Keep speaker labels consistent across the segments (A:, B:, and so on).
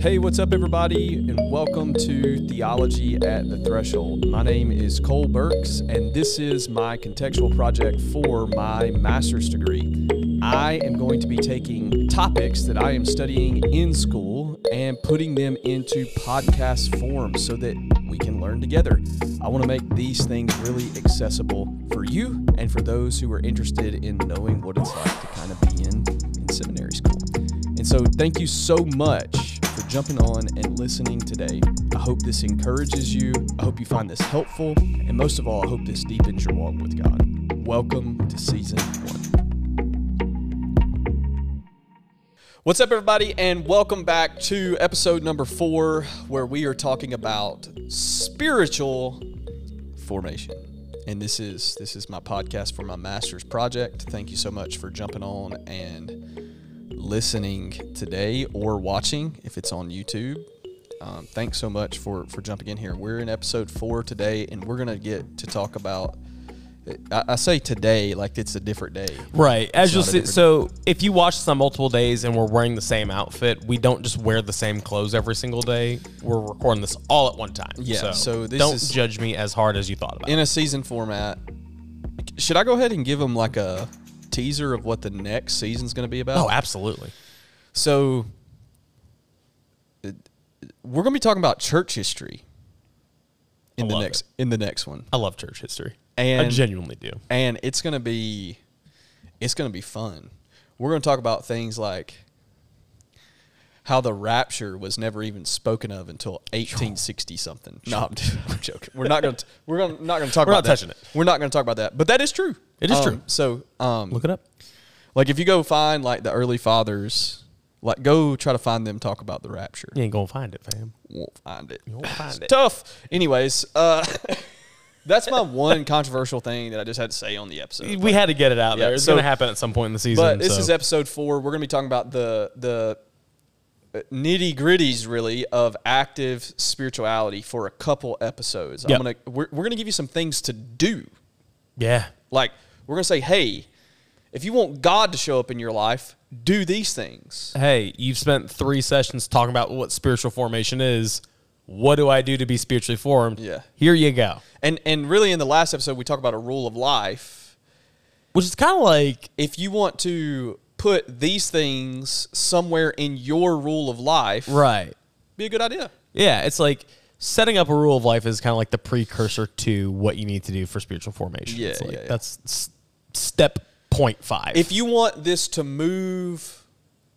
A: Hey, what's up, everybody, and welcome to Theology at the Threshold. My name is Cole Burks, and this is my contextual project for my master's degree. I am going to be taking topics that I am studying in school and putting them into podcast form so that we can learn together. I want to make these things really accessible for you and for those who are interested in knowing what it's like to kind of be in, in seminary school. And so, thank you so much for jumping on and listening today. I hope this encourages you. I hope you find this helpful. And most of all, I hope this deepens your walk with God. Welcome to season one. What's up, everybody, and welcome back to episode number four, where we are talking about spiritual formation. And this is this is my podcast for my master's project. Thank you so much for jumping on and listening today or watching if it's on YouTube. Um, thanks so much for for jumping in here. We're in episode four today, and we're gonna get to talk about. I, I say today like it's a different day.
B: Right. As
A: It's
B: you'll see, so if you watch this on multiple days and we're wearing the same outfit, we don't just wear the same clothes every single day. We're recording this all at one time.
A: Yeah, so this
B: don't
A: is-
B: judge me as hard as you thought about.
A: in a season format. Should I go ahead and give them like a teaser of what the next season's going to be about?
B: oh, absolutely.
A: So it- we're going to be talking about church history in the next in the next one.
B: I love church history. I genuinely do.
A: And it's going to be it's going to be fun. We're going to talk about things like how the rapture was never even spoken of until 1860 something. No, I'm, I'm joking. We're not going to we're going not going to talk
B: We're
A: about
B: not touching it.
A: We're not going to talk about that. But that is true.
B: It is
A: Um,
B: true.
A: So, um
B: Look it up.
A: like if you go find like the early fathers, like go try to find them talk about the rapture.
B: You ain't gonna find it, fam.
A: Won't find it.
B: You won't find
A: It's
B: it.
A: Tough. Anyways, uh that's my one controversial thing that I just had to say on the episode.
B: We had to get it out
A: Yeah,
B: there. It's
A: so-
B: gonna happen at some point in the season.
A: But this
B: so-
A: is episode four. We're going to be talking about the the nitty gritties, really, of active spirituality for a couple episodes.
B: Yep.
A: I'm gonna we're, we're going to give you some things to do.
B: yeah.
A: Like we're going to say, hey, if you want God to show up in your life, do these things.
B: Hey, you've spent three sessions talking about what spiritual formation is. What do I do to be spiritually formed?
A: Yeah.
B: Here you go.
A: And and really, in the last episode, we talked about a rule of life.
B: Which is kind of like
A: If you want to put these things somewhere in your rule of life,
B: right.
A: be a good idea.
B: Yeah, it's like setting up a rule of life is kind of like the precursor to what you need to do for spiritual formation.
A: Yeah,
B: like,
A: yeah, yeah.
B: That's step point five.
A: if you want this to move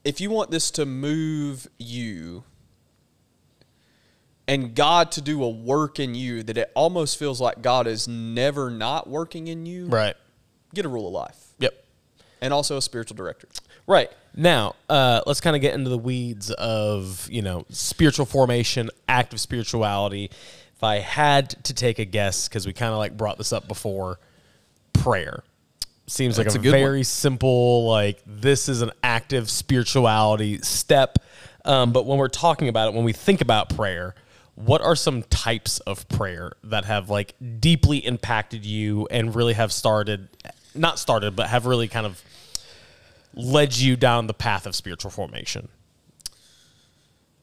A: if you want this to move you and God to do a work in you that it almost feels like God is never not working in you,
B: right.
A: get a rule of life
B: Yep.
A: and also a spiritual director.
B: Right. Now, uh, let's kind of get into the weeds of, you know, spiritual formation, active spirituality. If I had to take a guess, because we kind of like brought this up before, prayer. Seems
A: That's
B: like
A: a
B: a, very simple, like, this is an active spirituality step. Um, but when we're talking about it, when we think about prayer, what are some types of prayer that have like deeply impacted you and really have started, not started, but have really kind of led you down the path of spiritual formation?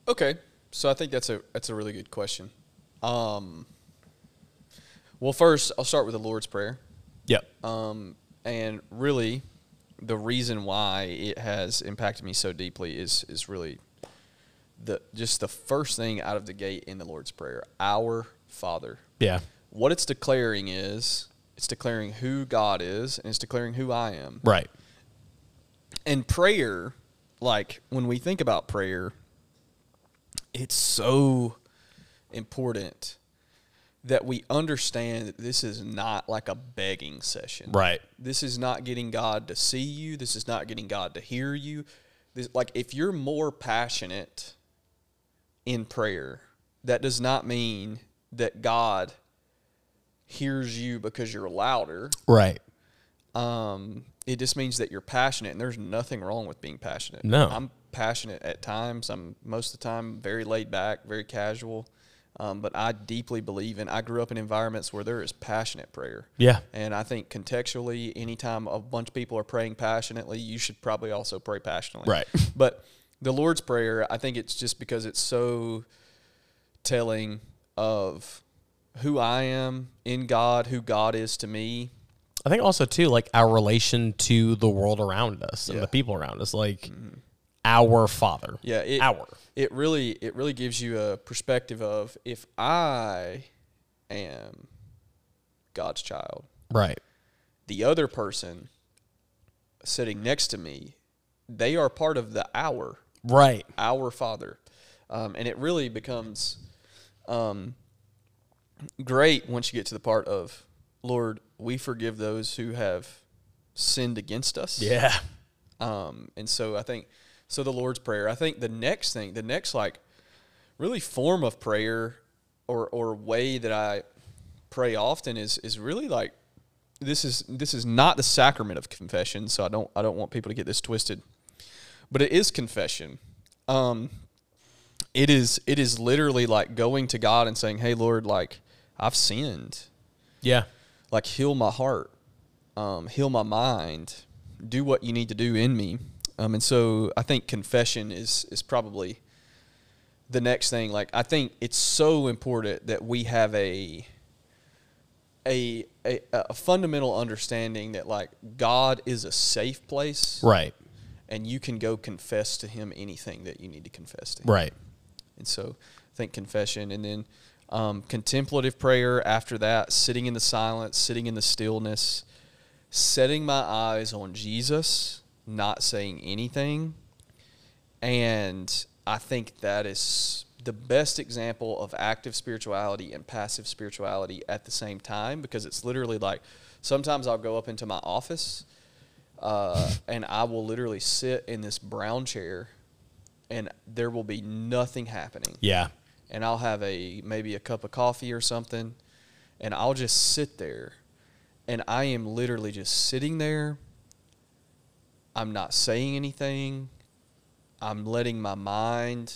A: Okay. So I think that's a that's a really good question. Um well first I'll start with the Lord's Prayer.
B: Yep.
A: Um, and really, the reason why it has impacted me so deeply is is really the just the first thing out of the gate in the Lord's Prayer, Our Father.
B: yeah.
A: What it's declaring is it's declaring who God is, and it's declaring who I am.
B: Right.
A: And prayer, like when we think about prayer, it's so important that we understand that this is not like a begging session.
B: Right.
A: This is not getting God to see you. This is not getting God to hear you. This, like if you're more passionate in prayer, that does not mean that God hears you because you're louder.
B: Right.
A: Um, it just means that you're passionate, and there's nothing wrong with being passionate.
B: No.
A: I'm passionate at times. I'm most of the time very laid back, very casual. Um, but I deeply believe in. I grew up in environments where there is passionate prayer.
B: Yeah.
A: And I think contextually, anytime a bunch of people are praying passionately, you should probably also pray passionately.
B: Right.
A: But the Lord's Prayer, I think it's just because it's so telling of who I am in God, who God is to me.
B: I think also too like our relation to the world around us and
A: Yeah.
B: the people around us, like our Father.
A: Yeah, it,
B: our.
A: It really it really gives you a perspective of if I am God's child,
B: Right.
A: the other person sitting next to me, they are part of the our
B: Right.
A: our Father, um, and it really becomes um, great once you get to the part of Lord, we forgive those who have sinned against us.
B: Yeah.
A: Um, and so I think so the Lord's prayer. I think the next thing, the next like really form of prayer or or way that I pray often is is really like this is this is not the sacrament of confession, so I don't I don't want people to get this twisted. But it is confession. Um it is it is literally like going to God and saying, "Hey Lord, like I've sinned
B: Yeah.
A: like heal my heart, um, heal my mind, do what you need to do in me. Um, and so I think confession is is probably the next thing. Like I think it's so important that we have a a a, a fundamental understanding that like God is a safe place,
B: Right.
A: and you can go confess to Him anything that you need to confess to. Him.
B: Right.
A: And so I think confession and then um, contemplative prayer after that, sitting in the silence, sitting in the stillness, setting my eyes on Jesus, not saying anything. And I think that is the best example of active spirituality and passive spirituality at the same time because it's literally like sometimes I'll go up into my office uh, and I will literally sit in this brown chair and there will be nothing happening.
B: Yeah.
A: And I'll have a maybe a cup of coffee or something and I'll just sit there and I am literally just sitting there. I'm not saying anything. I'm letting my mind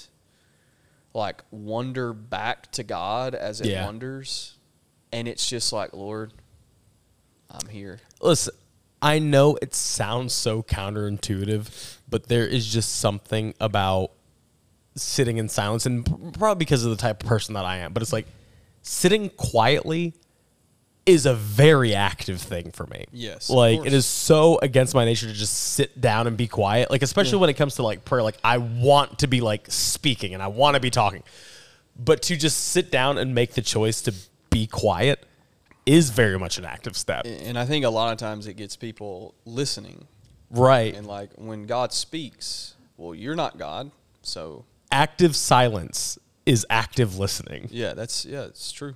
A: like wander back to God as it
B: Yeah.
A: wanders. And it's just like, Lord, I'm here.
B: Listen, I know it sounds so counterintuitive, but there is just something about sitting in silence, and probably because of the type of person that I am. But it's like sitting quietly is a very active thing for me.
A: Yes,
B: like it is so against my nature to just sit down and be quiet. Like especially when it comes to like prayer. Like I want to be like speaking and I want to be talking, but to just sit down and make the choice to be quiet is very much an active step.
A: And I think a lot of times it gets people listening.
B: Right.
A: And like when God speaks, well, you're not God. So
B: active silence is active listening.
A: yeah, that's yeah, it's true.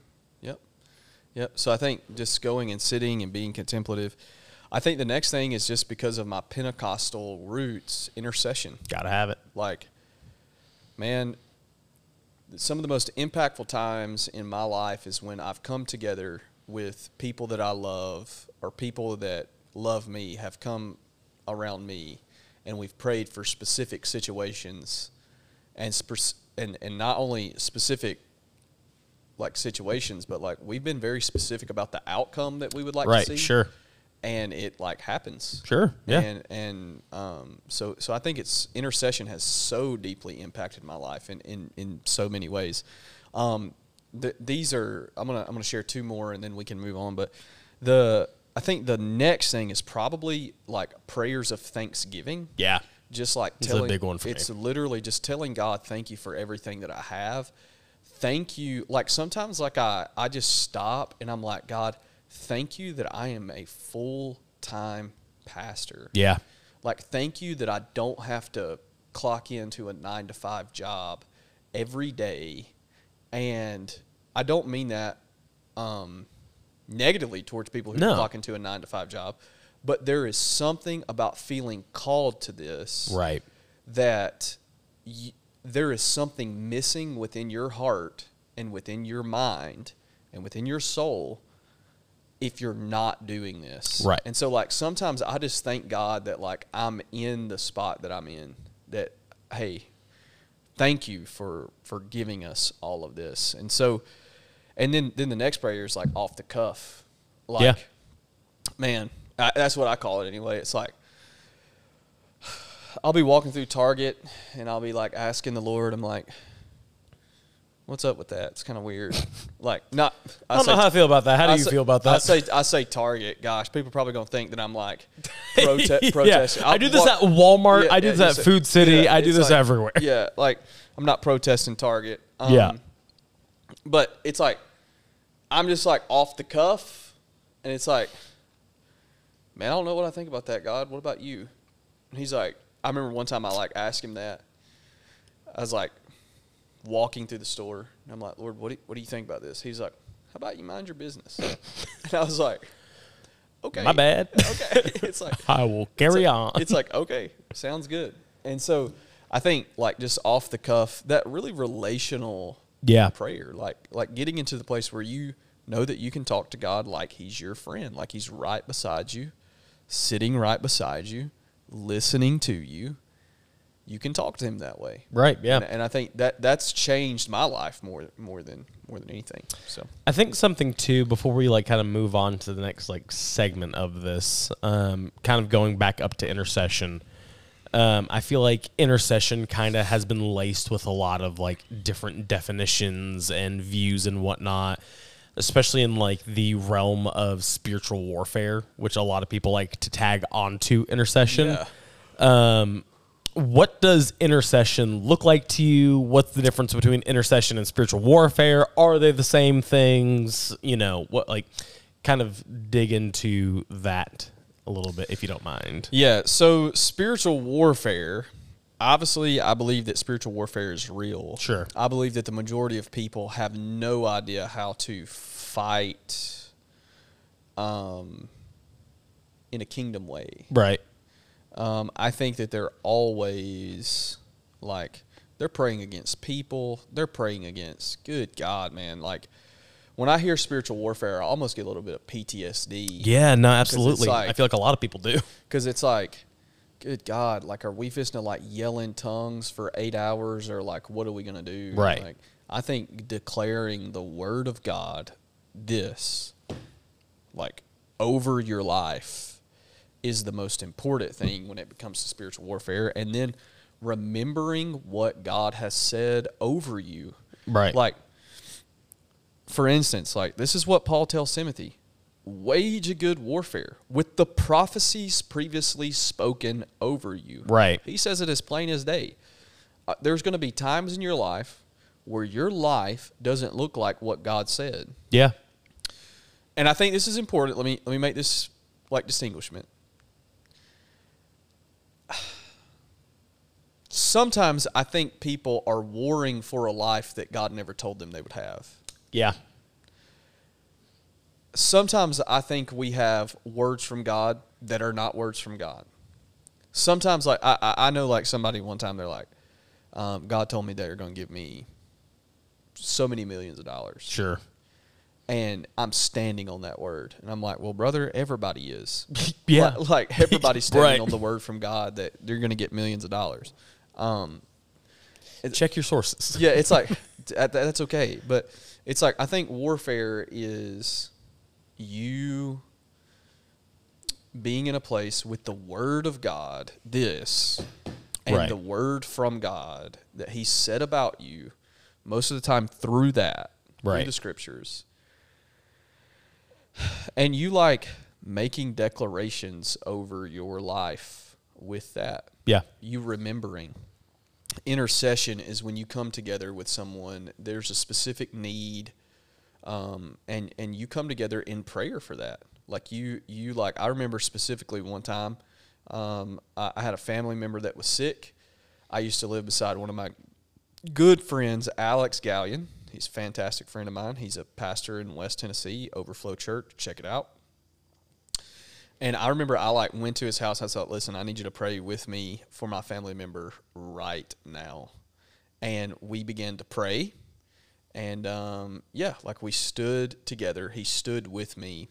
A: Yep. So I think just going and sitting and being contemplative. I think the next thing is just because of my Pentecostal roots, intercession.
B: Gotta have it.
A: Like, man, some of the most impactful times in my life is when I've come together with people that I love or people that love me have come around me and we've prayed for specific situations and and and not only specific like situations but like we've been very specific about the outcome that we would like
B: Right,
A: to see
B: sure.
A: and it like happens
B: Sure, yeah.
A: and and um, so so I think it's intercession has so deeply impacted my life in in, in so many ways. Um, th- these are I'm gonna I'm gonna share two more and then we can move on. But the I think the next thing is probably like prayers of thanksgiving.
B: Yeah.
A: Just like
B: It's a
A: telling
B: big one for me.
A: it's literally just telling God thank you for everything that I have. Thank you. Like sometimes like I I just stop and I'm like God, thank you that I am a full time pastor.
B: Yeah.
A: Like, thank you that I don't have to clock into a nine to five job every day. And I don't mean that um, negatively towards people who
B: No.
A: clock into a nine to five job, but there is something about feeling called to this
B: Right.
A: that y- there is something missing within your heart and within your mind and within your soul if you're not doing this.
B: Right.
A: And so like sometimes I just thank God that like I'm in the spot that I'm in that hey, thank you for for giving us all of this. And so and then then the next prayer is like off the cuff. Like
B: Yeah.
A: man, I, that's what I call it anyway. It's like I'll be walking through Target and I'll be like asking the Lord, I'm like, what's up with that? It's kind of weird. like, not.
B: I don't know how I feel about that. How do you
A: say-
B: feel about that?
A: I say I say Target. Gosh, people probably gonna think that I'm like prote-
B: Yeah.
A: protesting.
B: I
A: I'll
B: do this at Walmart.
A: Yeah,
B: I do
A: yeah,
B: this at Food City. I do this
A: like-
B: everywhere.
A: Yeah, like I'm not protesting Target. Um,
B: Yeah.
A: but it's like I'm just like off the cuff, and it's like, man, I don't know what I think about that. God, what about you? And he's like, I remember one time I like asked him that. I was like walking through the store, and I'm like, Lord, what do you, what do you think about this? He's like, How about you mind your business? and I was like, Okay,
B: My bad.
A: Okay, it's like
B: I will carry
A: it's
B: on.
A: It's like okay, sounds good. And so I think like just off the cuff, that really relational
B: Yeah.
A: prayer, like like getting into the place where you know that you can talk to God like He's your friend, like He's right beside you, sitting right beside you, listening to you. You can talk to Him that way,
B: Right. Yeah.
A: And, and I think that that's changed my life more more than more than anything. So
B: I think something too before we like kind of move on to the next like segment of this, um, kind of going back up to intercession. Um, I feel like intercession kind of has been laced with a lot of like different definitions and views and whatnot, especially in like the realm of spiritual warfare, which a lot of people like to tag onto intercession.
A: Yeah.
B: Um, what does intercession look like to you? What's the difference between intercession and spiritual warfare? Are they the same things? You know, what like kind of dig into that a little bit if you don't mind.
A: Yeah, so spiritual warfare, obviously, I believe that spiritual warfare is real.
B: Sure.
A: I believe that the majority of people have no idea how to fight um, in a kingdom way.
B: Right.
A: Um, I think that they're always like, they're praying against people, they're praying against, good God, man. Like, when I hear spiritual warfare, I almost get a little bit of PTSD.
B: Yeah, no, absolutely.
A: like-
B: I feel like a lot of people do.
A: Because it's like, good God, like, are we just to like yell in tongues for eight hours, or like, what are we gonna do?
B: Right.
A: Like, I think declaring the word of God, this, like, over your life, is the most important thing when it comes to spiritual warfare, and then remembering what God has said over you.
B: Right.
A: Like, for instance, like this is what Paul tells Timothy wage a good warfare with the prophecies previously spoken over you.
B: Right.
A: He says it as plain as day. Uh, there's going to be times in your life where your life doesn't look like what God said.
B: Yeah.
A: And I think this is important. Let me let me make this like distinguishment. Sometimes I think people are warring for a life that God never told them they would have.
B: Yeah.
A: Sometimes I think we have words from God that are not words from God. Sometimes, like I, I know, like somebody one time they're like, um, God told me they're going to give me so many millions of dollars,
B: Sure.
A: and I'm standing on that word, and I'm like, well, brother, everybody is,
B: Yeah.
A: like, like, everybody's standing
B: Right.
A: on the word from God that they're going to get millions of dollars. Um,
B: Check your sources.
A: yeah, it's like that, that's okay, but it's like I think warfare is you being in a place with the word of God, this, and
B: Right.
A: the word from God that He said about you, most of the time through that, through the scriptures, and you like making declarations over your life with that
B: Yeah.
A: you remembering. Intercession is when you come together with someone. There's a specific need, um, and and you come together in prayer for that. Like you, you like. I remember specifically one time, um, I, I had a family member that was sick. I used to live beside one of my good friends, Alex Gallion. He's a fantastic friend of mine. He's a pastor in West Tennessee, Overflow Church. Check it out. And I remember I like went to his house. I said, "Listen, I need you to pray with me for my family member right now." And we began to pray, and um, yeah, like we stood together. He stood with me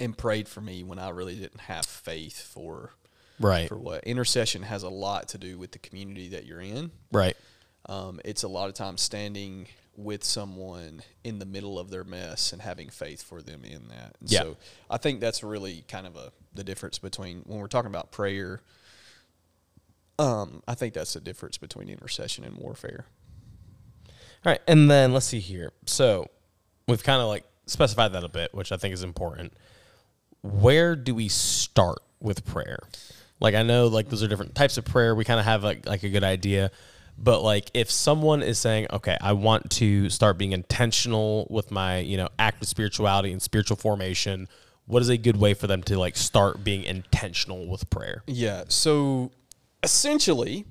A: and prayed for me when I really didn't have faith for
B: Right.
A: for what intercession has a lot to do with the community that you're in.
B: Right.
A: Um, it's a lot of times standing with someone in the middle of their mess and having faith for them in that. And
B: Yeah.
A: So I think that's really kind of a the difference between when we're talking about prayer. Um, I think that's the difference between intercession and warfare.
B: All right, and then let's see here. So we've kind of like specified that a bit, which I think is important. Where do we start with prayer? Like I know like those are different types of prayer. We kind of have like like a good idea. But like if someone is saying, "Okay, I want to start being intentional with my, you know, active spirituality and spiritual formation," what is a good way for them to like start being intentional with prayer?
A: Yeah. So essentially,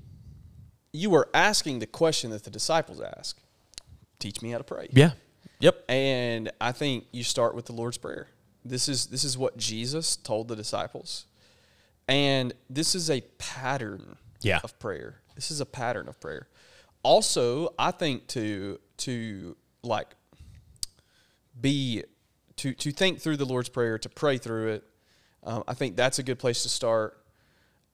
A: you are asking the question that the disciples ask Teach me how to pray.
B: Yeah. Yep.
A: And I think you start with the Lord's Prayer. This is this is what Jesus told the disciples. And this is a pattern
B: Yeah.
A: of prayer. This is a pattern of prayer. Also, I think to to like be to to think through the Lord's Prayer, to pray through it. Um, I think that's a good place to start.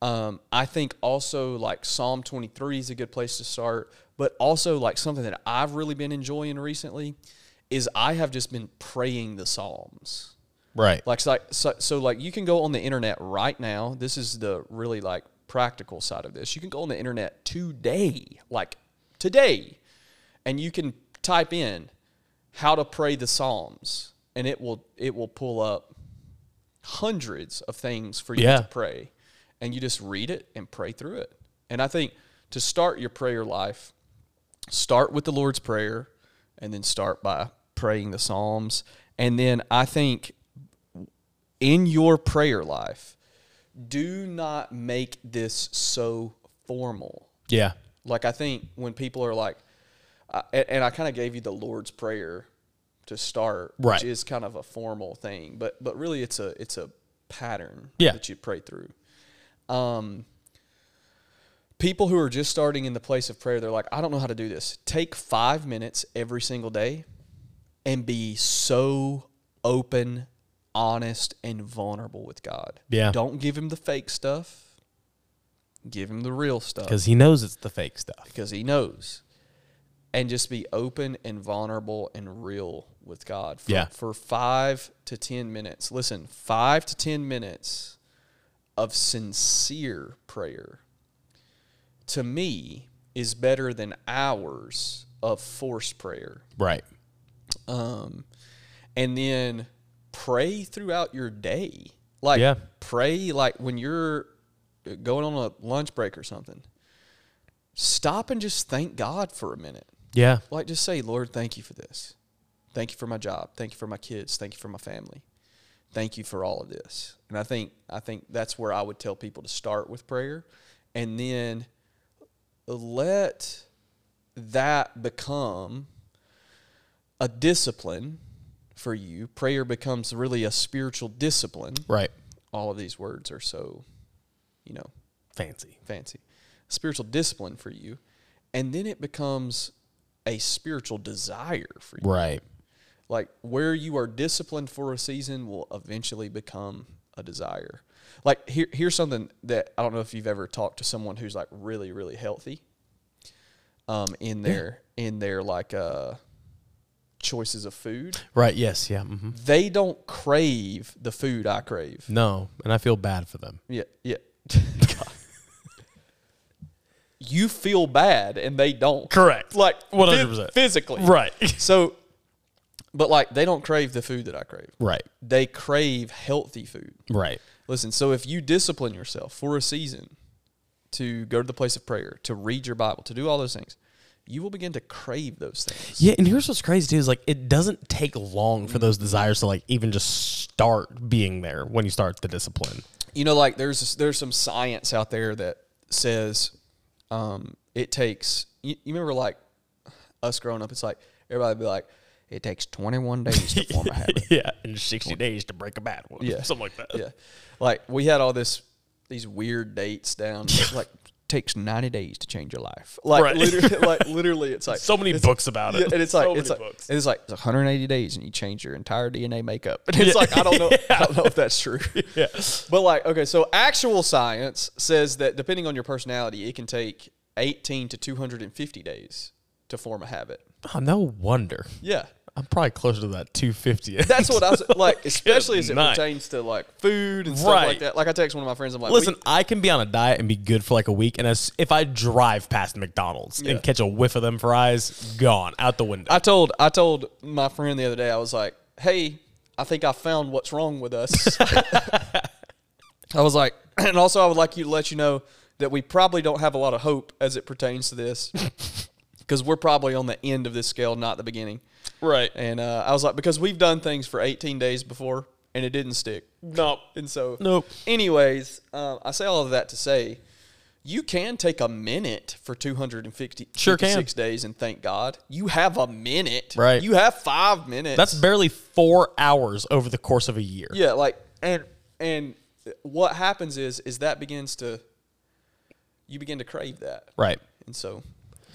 A: Um, I think also like Psalm 23 is a good place to start, but also like something that I've really been enjoying recently is I have just been praying the Psalms.
B: Right.
A: Like, so, so like you can go on the internet right now. This is the really like practical side of this. You can go on the internet today, like today, and you can type in how to pray the Psalms, and it will it will pull up hundreds of things for you
B: Yeah.
A: to pray, and you just read it and pray through it. And I think to start your prayer life, start with the Lord's Prayer, and then start by praying the Psalms, and then I think in your prayer life, do not make this so formal.
B: Yeah.
A: Like I think when people are like, uh, and, and I kind of gave you the Lord's Prayer to start,
B: Right.
A: which is kind of a formal thing, but but really it's a it's a pattern
B: Yeah.
A: that you pray through. Um, people who are just starting in the place of prayer, they're like, I don't know how to do this. Take five minutes every single day, and be so open, honest, and vulnerable with God.
B: Yeah.
A: Don't give him the fake stuff. Give him the real stuff
B: Because he knows it's the fake stuff.
A: because he knows. And just be open and vulnerable and real with God for,
B: Yeah.
A: for five to 10 minutes. Listen, five to 10 minutes of sincere prayer to me is better than hours of forced prayer.
B: Right.
A: Um, and then pray throughout your day. Like
B: Yeah.
A: pray like when you're going on a lunch break or something. Stop and just thank God for a minute.
B: Yeah.
A: Like just say, Lord, thank you for this. Thank you for my job. Thank you for my kids. Thank you for my family. Thank you for all of this. And I think I think that's where I would tell people to start with prayer and then let that become a discipline for you. Prayer becomes really a spiritual discipline.
B: Right.
A: All of these words are so, you know,
B: Fancy.
A: fancy. Spiritual discipline for you. And then it becomes a spiritual desire for you.
B: Right.
A: Like where you are disciplined for a season will eventually become a desire. Like here, here's something that I don't know if you've ever talked to someone who's like really, really healthy. Um, in their in their like uh choices of food,
B: Right. Yes. Yeah. Mm-hmm.
A: they don't crave the food I crave.
B: No, and I feel bad for them.
A: Yeah, yeah. you feel bad and they don't.
B: Correct.
A: Like
B: 100%.
A: physically.
B: Right.
A: So but like they don't crave the food that I crave.
B: right.
A: They crave healthy food.
B: Right.
A: Listen, so if you discipline yourself for a season to go to the place of prayer, to read your Bible, to do all those things, you will begin to crave those things.
B: Yeah, and here's what's crazy too is like it doesn't take long for those desires to like even just start being there when you start the discipline.
A: You know, like there's there's some science out there that says um, it takes. You, you remember, like us growing up, it's like everybody would be like, it takes 21 days to form a habit.
B: yeah, in 60 days to break a bad one.
A: Yeah.
B: something like that.
A: yeah, like we had all this these weird dates down. like takes 90 days to change your life. Like
B: Right.
A: literally, like literally, it's like
B: So many books about it.
A: Yeah, and it's like
B: So
A: it's like
B: books.
A: it's like it's 180 days and you change your entire DNA makeup. And it's like I don't know I don't know if that's true.
B: Yeah.
A: But like okay, so actual science says that depending on your personality, it can take 18 to 250 days to form a habit.
B: Oh, no wonder.
A: Yeah.
B: I'm probably closer to that 250.
A: That's what I was like, especially as it
B: night.
A: pertains to like food and stuff like that. Like I text one of my friends, I'm like,
B: Listen, I can be on a diet and be good for like a week, and as if I drive past McDonald's
A: Yeah.
B: and catch a whiff of them fries, gone out the window.
A: I told I told my friend the other day, I was like, hey, I think I found what's wrong with us. I was like, and also I would like you to let you know that we probably don't have a lot of hope as it pertains to this. Because we're probably on the end of this scale, not the beginning.
B: Right.
A: And uh, I was like, because we've done things for 18 days before and it didn't stick.
B: No.
A: And so,
B: Nope.
A: anyways, uh, I say all of that to say you can take a minute for 250
B: Sure can.
A: 56 days and thank God. You have a minute.
B: Right.
A: You have five minutes.
B: That's barely four hours over the course of a year.
A: yeah, like and and what happens is is that begins to you begin to crave that.
B: Right.
A: And so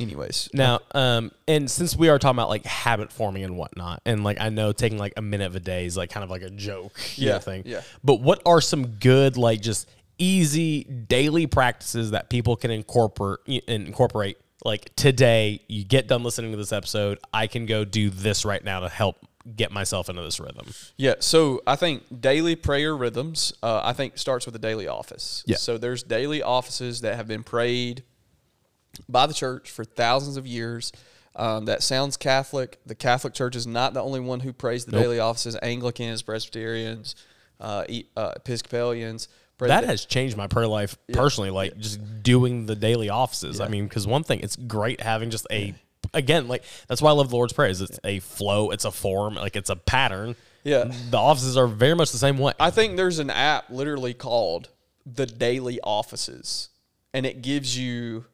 A: anyways.
B: Now, um, and since we are talking about like habit forming and whatnot, and like I know taking like a minute of a day is like kind of like a joke, you
A: Yeah,
B: know, thing.
A: yeah.
B: But what are some good like just easy daily practices that people can incorporate incorporate? Like today, you get done listening to this episode, I can go do this right now to help get myself into this rhythm.
A: Yeah, so I think daily prayer rhythms, uh, I think starts with the daily office.
B: Yeah.
A: So there's daily offices that have been prayed by the church for thousands of years. Um, that sounds Catholic. The Catholic Church is not the only one who prays the
B: Nope.
A: daily offices. Anglicans, Presbyterians, uh, uh, Episcopalians. pray
B: That
A: the-
B: has changed my prayer life personally, like just doing the daily offices. I mean, because one thing, it's great having just a, again, like that's why I love the Lord's Prayer. Is it's a flow, it's a form, like it's a pattern.
A: Yeah.
B: the offices are very much the same way.
A: I think there's an app literally called the Daily Offices, and it gives you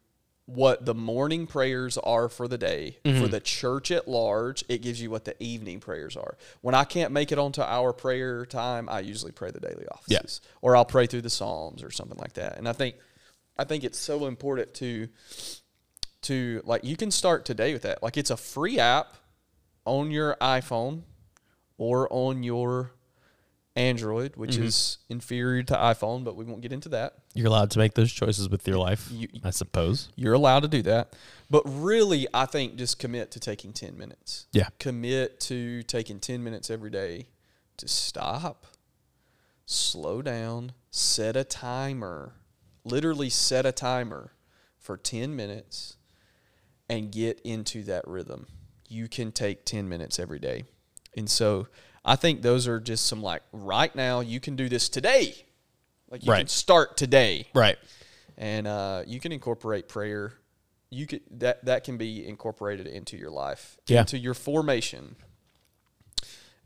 A: what the morning prayers are for the day. For mm-hmm. the church at large, it gives you what the evening prayers are. When I can't make it onto our prayer time, I usually pray the daily offices, or I'll pray through the Psalms or something like that. And I think, I think it's so important to, to like you can start today with that. Like it's a free app on your iPhone or on your Android, which mm-hmm. is inferior to iPhone, but we won't get into that.
B: You're allowed to make those choices with your life,
A: You-
B: I suppose.
A: You're allowed to do that. But really, I think just commit to taking 10 minutes.
B: Yeah.
A: Commit to taking 10 minutes every day to stop, slow down, set a timer. Literally set a timer for 10 minutes and get into that rhythm. You can take 10 minutes every day. And so I think those are just some like right now you can do this today. Like you can start today
B: Right.
A: and uh, you can incorporate prayer. You could that that can be incorporated into your life,
B: Yeah.
A: into your formation.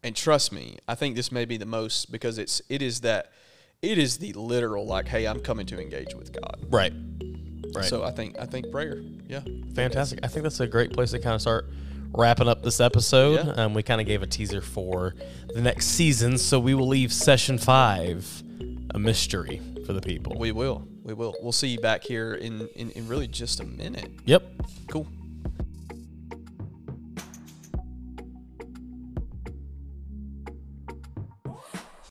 A: And trust me, I think this may be the most because it's it is that it is the literal like, hey, I'm coming to engage with God.
B: Right. Right.
A: So I think I think prayer, yeah,
B: Fantastic. I think that's a great place to kind of start wrapping up this episode.
A: Yeah.
B: Um, we kind of gave a teaser for the next season, so we will leave session five a mystery for the people.
A: we will, we will. We'll see you back here in in, in really just a minute.
B: Yep.
A: Cool.